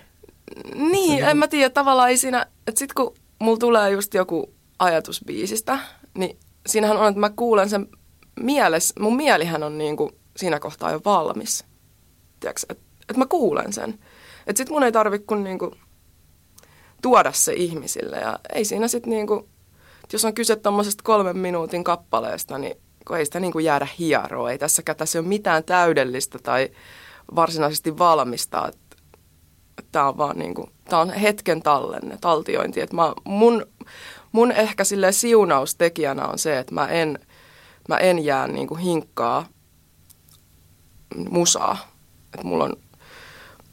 Niin, en mä tiedä, tavallaan ei siinä, että sit kun mulla tulee just joku ajatus biisistä, niin siinähän on, että mä kuulen sen mielessä, mun mielihän on niin kuin siinä kohtaa jo valmis. Tiedätkö, että, että mä kuulen sen. Että sit mun ei tarvi niin kuin tuoda se ihmisille ja ei siinä sitten niin kuin jos on kyse tuommoisesta kolmen minuutin kappaleesta, niin kun ei sitä niin kuin jäädä hieroa. Ei tässäkään tässä ole mitään täydellistä tai varsinaisesti valmista. Tämä on vaan niin kuin, tämä on hetken tallenne, taltiointi. Että mä, mun, mun ehkä sille siunaustekijänä on se, että mä en, mä en jää niin kuin hinkkaa musaa. Että mulla on,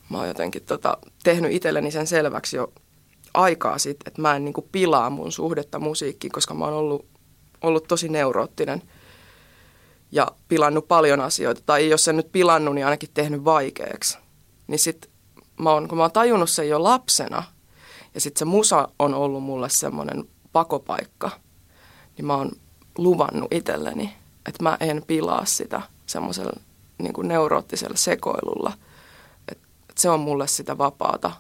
mä oon jotenkin tota, tehnyt itselleni sen selväksi jo aikaa sitten, että mä en niinku pilaa mun suhdetta musiikkiin, koska mä oon ollut, ollut tosi neuroottinen ja pilannut paljon asioita. Tai jos en nyt pilannut, niin ainakin tehnyt vaikeaksi. Niin sit mä oon, kun mä oon tajunnut sen jo lapsena, ja sitten se musa on ollut mulle semmoinen pakopaikka, niin mä oon luvannut itselleni, että mä en pilaa sitä semmoisella niin neuroottisella sekoilulla. Että et se on mulle sitä vapaata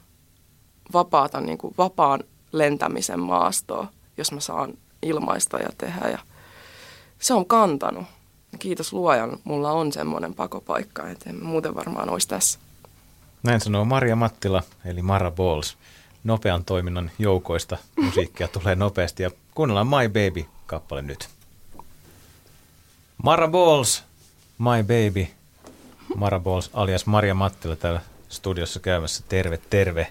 vapaata, niin kuin vapaan lentämisen maastoa, jos mä saan ilmaista ja tehdä. Ja se on kantanut. Kiitos luojan, mulla on semmoinen pakopaikka, että en muuten varmaan olisi tässä. Näin sanoo Maria Mattila, eli Mara Balls. Nopean toiminnan joukoista musiikkia tulee nopeasti ja kuunnellaan My Baby-kappale nyt. Mara Balls, My Baby. Mara Balls alias Maria Mattila täällä studiossa käymässä. Terve, terve.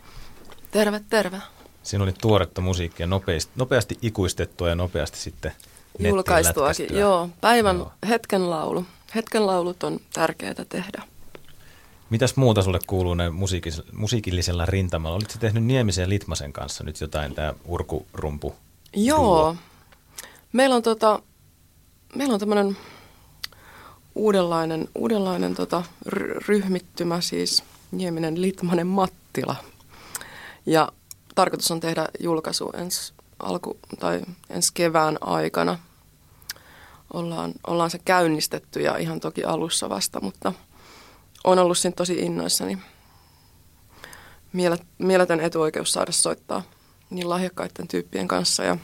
Terve, terve. Siinä oli tuoretta musiikkia, nopeasti, nopeasti ikuistettua ja nopeasti sitten Julkaistuakin, joo. Päivän joo. hetken laulu. Hetken laulut on tärkeää tehdä. Mitäs muuta sulle kuuluu näin musiikis- musiikillisella rintamalla? Olitko tehnyt Niemisen ja Litmasen kanssa nyt jotain, tämä urkurumpu? Joo. Meillä on, tota, meillä on tämmöinen uudenlainen, uudenlainen tota, ryhmittymä, siis Nieminen, Litmanen, Mattila. Ja tarkoitus on tehdä julkaisu ensi alku, tai ensi kevään aikana. Ollaan, ollaan se käynnistetty ja ihan toki alussa vasta, mutta on ollut siinä tosi innoissani. Mielet, mieletön etuoikeus saada soittaa niin lahjakkaiden tyyppien kanssa ja,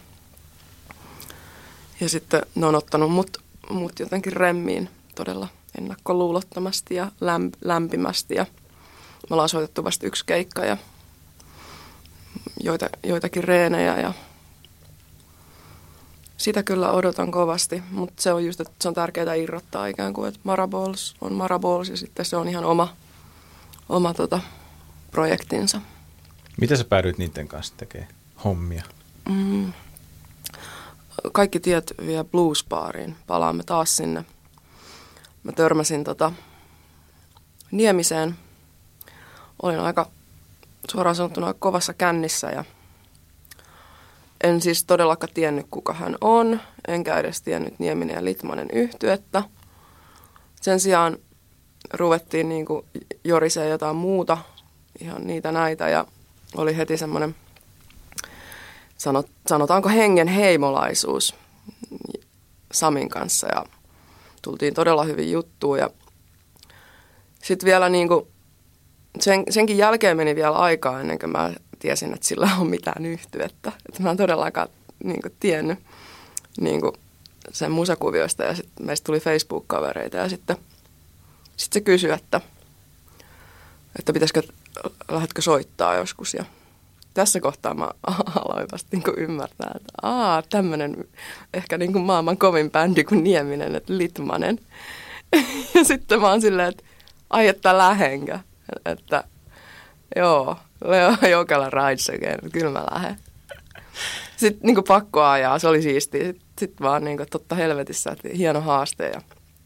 ja sitten ne on ottanut mut, mut jotenkin remmiin todella ennakkoluulottomasti ja lämp, lämpimästi ja me ollaan soitettu vasta yksi keikka ja joita, joitakin reenejä ja sitä kyllä odotan kovasti, mutta se on just, että se on tärkeää irrottaa ikään kuin, että Marabols on Marabols ja sitten se on ihan oma, oma tota, projektinsa. Mitä sä päädyit niiden kanssa tekemään hommia? Mm. Kaikki tiet vie bluesbaariin. Palaamme taas sinne. Mä törmäsin tota Niemiseen. Olin aika suoraan sanottuna kovassa kännissä ja – en siis todellakaan tiennyt, kuka hän on, enkä edes tiennyt Nieminen ja Litmanen yhtyettä. Sen sijaan ruvettiin niin jorisee jotain muuta, ihan niitä näitä, ja oli heti semmoinen, sanot, sanotaanko hengen heimolaisuus Samin kanssa, ja tultiin todella hyvin juttuun, ja sitten vielä niin kuin, sen, senkin jälkeen meni vielä aikaa ennen kuin mä tiesin, että sillä on mitään yhtyettä. Että mä en todellakaan niin kuin, tiennyt niin kuin, sen musakuvioista ja sitten meistä tuli Facebook-kavereita ja sitten sit se kysyi, että, että pitäisikö, lähdetkö soittaa joskus ja tässä kohtaa mä aloin vasta niin kuin ymmärtää, että aa, tämmöinen ehkä niin kuin maailman kovin bändi kuin Nieminen, että Litmanen. ja sitten mä oon silleen, että ai että lähenkä, että joo, Leo Jokala rides again, kyllä mä lähden. Sitten niin pakko ajaa, se oli siistiä. Sitten sit vaan niin kuin, totta helvetissä, että hieno haaste. Ja,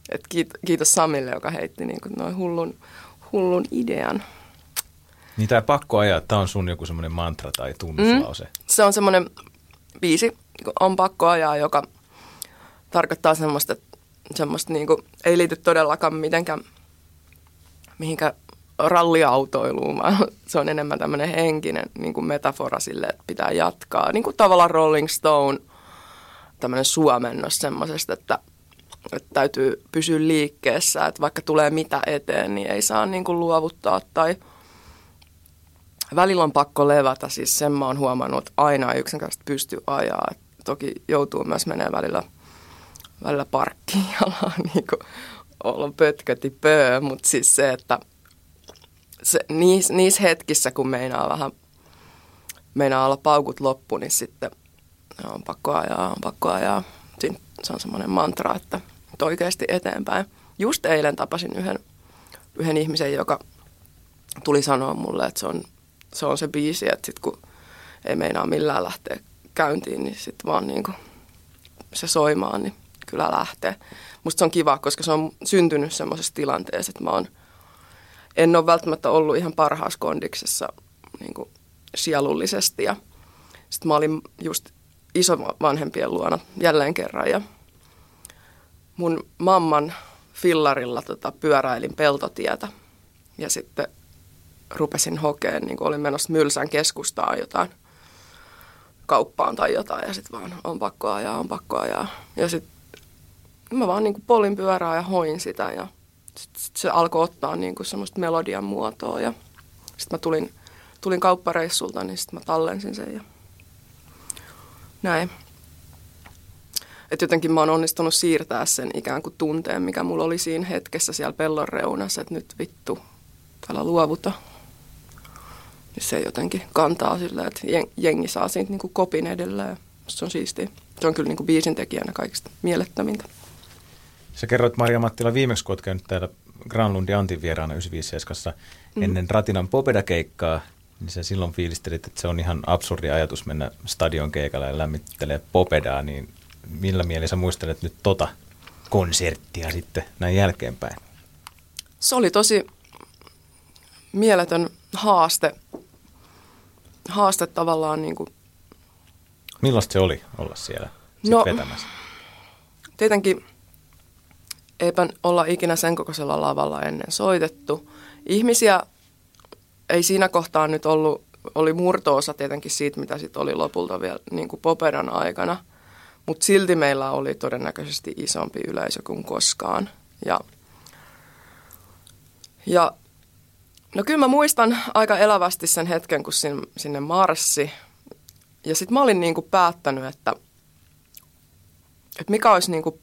et kiitos Samille, joka heitti niin noin hullun, hullun idean. Niin tämä pakko ajaa, tämä on sun joku semmoinen mantra tai tunnuslause. Mm, se on semmoinen biisi, on pakko ajaa, joka tarkoittaa semmoista, että semmoista niin kuin, ei liity todellakaan mitenkään mihinkä ralliautoiluun, vaan se on enemmän tämmöinen henkinen niin kuin metafora sille, että pitää jatkaa. Niin kuin tavallaan Rolling Stone, tämmöinen suomennos semmoisesta, että, että täytyy pysyä liikkeessä, että vaikka tulee mitä eteen, niin ei saa niin kuin luovuttaa tai välillä on pakko levätä. Siis sen mä oon huomannut, että aina ei yksinkertaisesti pysty ajaa. Et toki joutuu myös menemään välillä, välillä parkkiin ja niin kuin olla pötköti pöö, mutta siis se, että – se, niissä, niissä hetkissä, kun meinaa vähän, meinaa olla paukut loppu, niin sitten on pakko ajaa, on pakko ajaa. Siin, se on semmoinen mantra, että oikeasti eteenpäin. Just eilen tapasin yhden, yhden ihmisen, joka tuli sanoa mulle, että se on se, on se biisi, että sit kun ei meinaa millään lähteä käyntiin, niin sitten vaan niin kuin se soimaan, niin kyllä lähtee. Musta se on kiva, koska se on syntynyt semmoisessa tilanteessa, että mä oon – en ole välttämättä ollut ihan parhaassa kondiksessa niin kuin sielullisesti. Ja sitten mä olin just isovanhempien luona jälleen kerran ja mun mamman fillarilla tota, pyöräilin peltotietä ja sitten rupesin hokeen, niin kuin olin menossa Mylsän keskustaan jotain kauppaan tai jotain ja sitten vaan on pakko ajaa, on pakko ajaa. Ja sitten mä vaan niin kuin polin pyörää ja hoin sitä ja sit se alkoi ottaa niin kuin semmoista melodian muotoa ja sitten mä tulin, tulin kauppareissulta, niin sitten mä tallensin sen ja näin. Että jotenkin mä oon onnistunut siirtää sen ikään kuin tunteen, mikä mulla oli siinä hetkessä siellä pellon reunassa, että nyt vittu, täällä luovuta. Se jotenkin kantaa sillä, että jengi saa siitä niin kuin kopin edelleen. Se on siistiä. Se on kyllä niin kuin biisin tekijänä kaikista mielettömintä. Sä kerroit Maria Mattila viimeksi, kun olet käynyt täällä Granlundi Antin vieraana 957 mm. ennen Ratinan Popeda-keikkaa, niin sä silloin fiilistelit, että se on ihan absurdi ajatus mennä stadion keikalle ja lämmittelee Popedaa, niin millä mieli sä muistelet nyt tota konserttia sitten näin jälkeenpäin? Se oli tosi mieletön haaste, haaste tavallaan niin kuin Millaista se oli olla siellä no, vetämässä? Tietenkin eipä olla ikinä sen kokoisella lavalla ennen soitettu. Ihmisiä ei siinä kohtaa nyt ollut, oli murtoosa tietenkin siitä, mitä sitten oli lopulta vielä niin kuin Popedan aikana. Mutta silti meillä oli todennäköisesti isompi yleisö kuin koskaan. Ja, ja no kyllä mä muistan aika elävästi sen hetken, kun sinne, sinne marssi. Ja sitten mä olin niin kuin päättänyt, että, että mikä olisi niin kuin,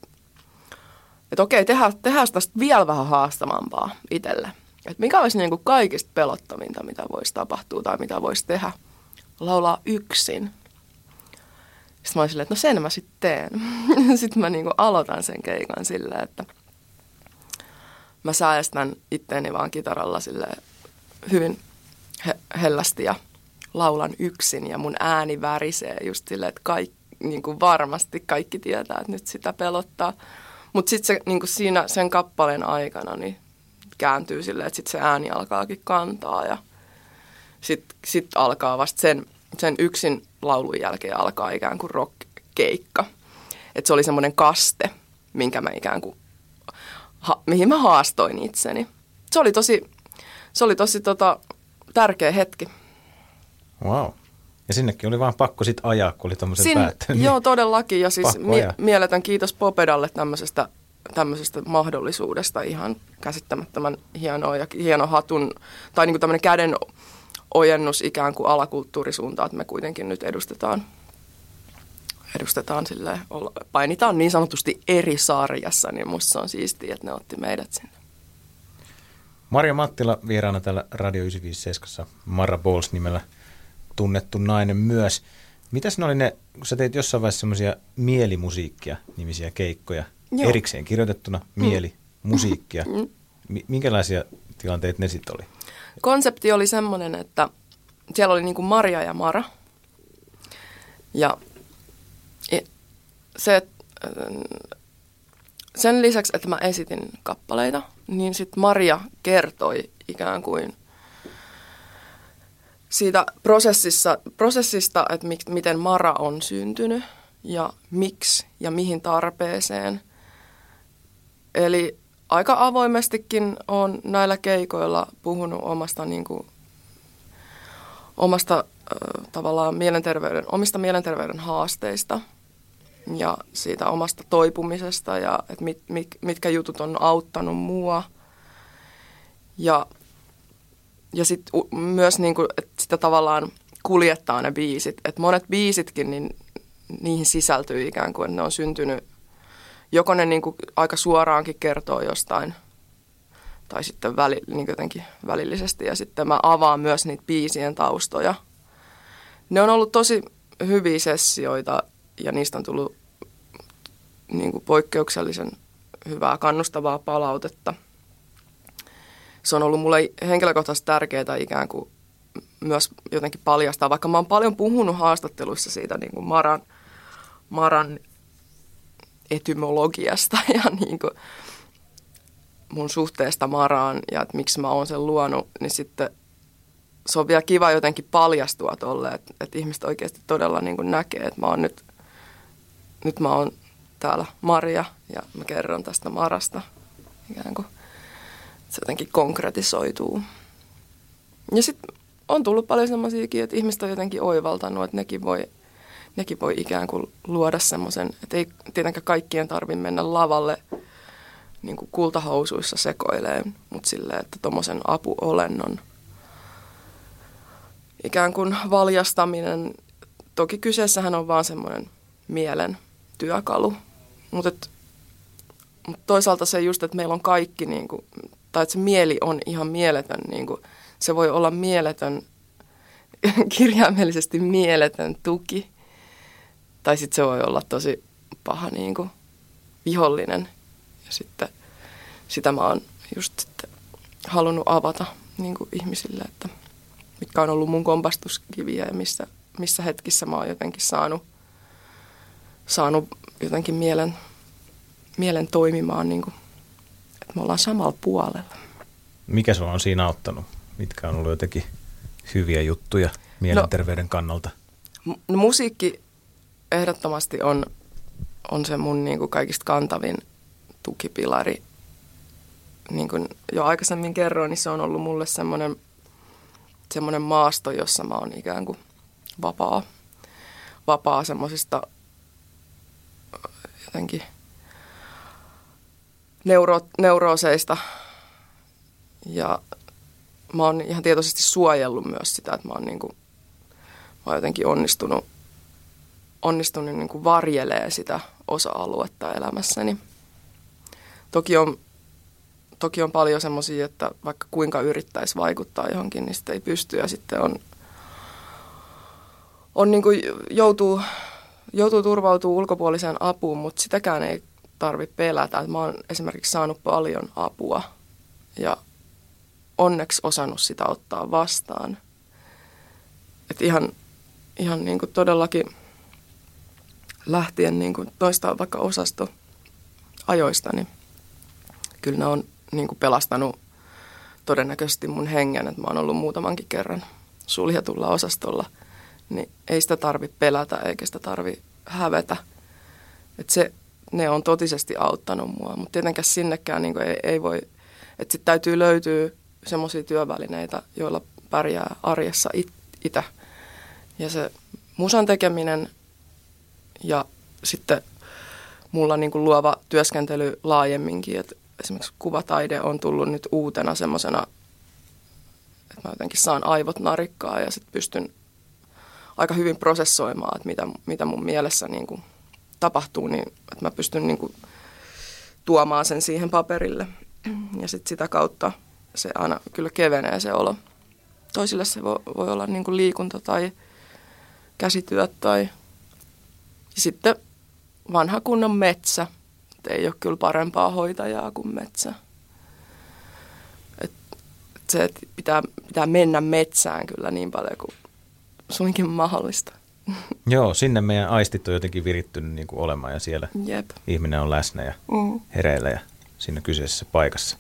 että okei, tehdään, tehdään tästä vielä vähän haastavampaa itselle. Että mikä olisi niin kuin kaikista pelottavinta, mitä voisi tapahtua tai mitä voisi tehdä. Laulaa yksin. Sitten mä olin silleen, että no sen mä sitten teen. sitten mä niin kuin aloitan sen keikan silleen, että mä säästän itteeni vaan kitaralla sille hyvin he- hellästi ja laulan yksin ja mun ääni värisee just silleen, että kaikki, niin kuin varmasti kaikki tietää, että nyt sitä pelottaa. Mutta sitten se niin kuin siinä sen kappaleen aikana niin kääntyy silleen, että sitten se ääni alkaakin kantaa ja sitten sit alkaa vasta sen, sen yksin laulun jälkeen alkaa ikään kuin rock-keikka. Että se oli semmoinen kaste, minkä mä ikään kuin, ha, mihin mä haastoin itseni. Se oli tosi, se oli tosi tota, tärkeä hetki. Wow. Ja sinnekin oli vaan pakko sitten ajaa, kun oli tuommoisen Sin, päättänyt. Joo, todellakin. Ja siis mie- mieletön kiitos Popedalle tämmöisestä, tämmöisestä mahdollisuudesta. Ihan käsittämättömän hienoa ja hieno hatun, tai niin kuin tämmöinen käden ojennus ikään kuin alakulttuurisuuntaan, että me kuitenkin nyt edustetaan, edustetaan sille, painitaan niin sanotusti eri sarjassa, niin musta se on siistiä, että ne otti meidät sinne. Maria Mattila vieraana täällä Radio 957 Mara Balls nimellä tunnettu nainen myös. Mitäs ne oli ne, kun sä teit jossain vaiheessa semmoisia mielimusiikkia nimisiä keikkoja, Joo. erikseen kirjoitettuna mm. mielimusiikkia. Mm. Minkälaisia tilanteita ne sitten oli? Konsepti oli semmoinen, että siellä oli niinku Maria ja Mara. Ja se, sen lisäksi, että mä esitin kappaleita, niin sitten Maria kertoi ikään kuin siitä prosessissa, prosessista, että mi, miten Mara on syntynyt ja miksi ja mihin tarpeeseen. Eli aika avoimestikin on näillä keikoilla puhunut omasta, niin kuin, omasta äh, tavallaan mielenterveyden, omista mielenterveyden haasteista ja siitä omasta toipumisesta ja että mit, mit, mitkä jutut on auttanut mua. Ja ja sitten myös niin kuin, että sitä tavallaan kuljettaa ne biisit. Että monet biisitkin, niin niihin sisältyy ikään kuin, että ne on syntynyt, joko ne niin kuin aika suoraankin kertoo jostain, tai sitten väli, niin jotenkin välillisesti. Ja sitten mä avaan myös niitä biisien taustoja. Ne on ollut tosi hyviä sessioita, ja niistä on tullut niin kuin poikkeuksellisen hyvää kannustavaa palautetta – se on ollut mulle henkilökohtaisesti tärkeää ikään kuin myös jotenkin paljastaa, vaikka mä oon paljon puhunut haastatteluissa siitä niin kuin Maran, Maran etymologiasta ja niin kuin mun suhteesta Maraan ja että miksi mä oon sen luonut, niin sitten se on vielä kiva jotenkin paljastua tolle, että, että ihmiset oikeasti todella niin kuin näkee, että mä oon nyt, nyt mä oon täällä Maria ja mä kerron tästä Marasta ikään kuin se jotenkin konkretisoituu. Ja sitten on tullut paljon semmoisiakin, että ihmiset on jotenkin oivaltanut, että nekin voi, nekin voi ikään kuin luoda semmoisen, että ei tietenkään kaikkien tarvitse mennä lavalle niin kuin kultahousuissa sekoileen, mutta silleen, että tuommoisen apuolennon ikään kuin valjastaminen. Toki kyseessähän on vaan semmoinen mielen työkalu, mutta mut toisaalta se just, että meillä on kaikki, niin kuin, tai että se mieli on ihan mieletön, niin kuin, se voi olla mieletön, kirjaimellisesti mieletön tuki, tai sitten se voi olla tosi paha niin kuin, vihollinen. Ja sitten sitä mä oon just sitten halunnut avata niin kuin ihmisille, että mitkä on ollut mun kompastuskiviä ja missä, missä hetkissä mä oon jotenkin saanut, saanut jotenkin mielen, mielen toimimaan, niin kuin, että me ollaan samalla puolella. Mikä sulla on siinä auttanut? Mitkä on ollut jotenkin hyviä juttuja mielenterveyden no, kannalta? No, musiikki ehdottomasti on, on se mun niin kuin kaikista kantavin tukipilari. Niin kuin jo aikaisemmin kerroin, niin se on ollut mulle semmoinen, semmoinen maasto, jossa mä oon ikään kuin vapaa, vapaa semmoisista jotenkin neuro, neurooseista. Ja mä oon ihan tietoisesti suojellut myös sitä, että mä oon, niin kuin, mä oon jotenkin onnistunut, onnistunut niin kuin varjelee sitä osa-aluetta elämässäni. Toki on, toki on paljon semmoisia, että vaikka kuinka yrittäisi vaikuttaa johonkin, niin sitten ei pysty ja sitten on, on niin kuin joutuu, joutuu turvautumaan ulkopuoliseen apuun, mutta sitäkään ei tarvitse pelätä. mä oon esimerkiksi saanut paljon apua ja onneksi osannut sitä ottaa vastaan. Et ihan ihan niin kuin todellakin lähtien niin kuin toista vaikka osasto ajoista, niin kyllä ne on niin kuin pelastanut todennäköisesti mun hengen, että mä oon ollut muutamankin kerran suljetulla osastolla, niin ei sitä tarvi pelätä eikä sitä tarvi hävetä. Että se, ne on totisesti auttanut mua, mutta tietenkään sinnekään niin ei, ei voi, että sitten täytyy löytyä semmoisia työvälineitä, joilla pärjää arjessa itse. Ja se musan tekeminen ja sitten mulla niin kuin luova työskentely laajemminkin, että esimerkiksi kuvataide on tullut nyt uutena semmoisena, että mä jotenkin saan aivot narikkaa ja sitten pystyn aika hyvin prosessoimaan, että mitä, mitä mun mielessä niin kuin tapahtuu, niin että mä pystyn niin kuin tuomaan sen siihen paperille. Ja sitten sitä kautta se aina kyllä kevenee se olo. Toisille se voi, voi olla niin kuin liikunta tai käsityöt tai ja sitten vanha kunnon metsä. Et ei ole kyllä parempaa hoitajaa kuin metsä. Et, et se, että pitää, pitää mennä metsään kyllä niin paljon kuin suinkin mahdollista. Joo, sinne meidän aistit on jotenkin virittynyt niin kuin olemaan ja siellä Jep. ihminen on läsnä ja mm. hereillä ja siinä kyseisessä paikassa.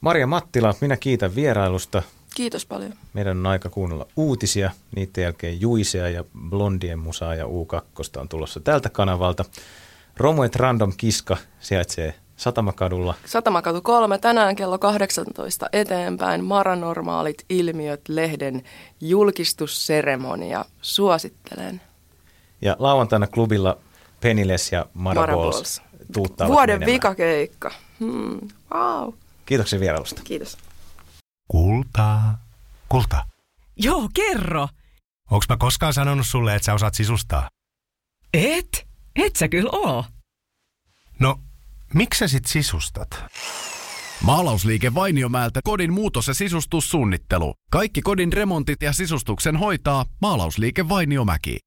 Maria Mattila, minä kiitän vierailusta. Kiitos paljon. Meidän on aika kuunnella uutisia, niiden jälkeen Juisea ja Blondien musaa ja U2 on tulossa tältä kanavalta. Romuet Random Kiska sijaitsee Satamakadulla. Satamakatu 3 tänään kello 18 eteenpäin. Maranormaalit ilmiöt lehden julkistusseremonia. Suosittelen. Ja lauantaina klubilla Peniles ja Maraballs tuuttavat Vuoden menemään. vikakeikka. Hmm. Wow. Kiitoksia vierailusta. Kiitos. Kultaa. Kulta. Joo, kerro. Onks mä koskaan sanonut sulle, että sä osaat sisustaa? Et? Et sä kyllä oo. No, miksi sä sit sisustat? Maalausliike Vainiomäeltä kodin muutos- ja sisustussuunnittelu. Kaikki kodin remontit ja sisustuksen hoitaa Maalausliike Vainiomäki.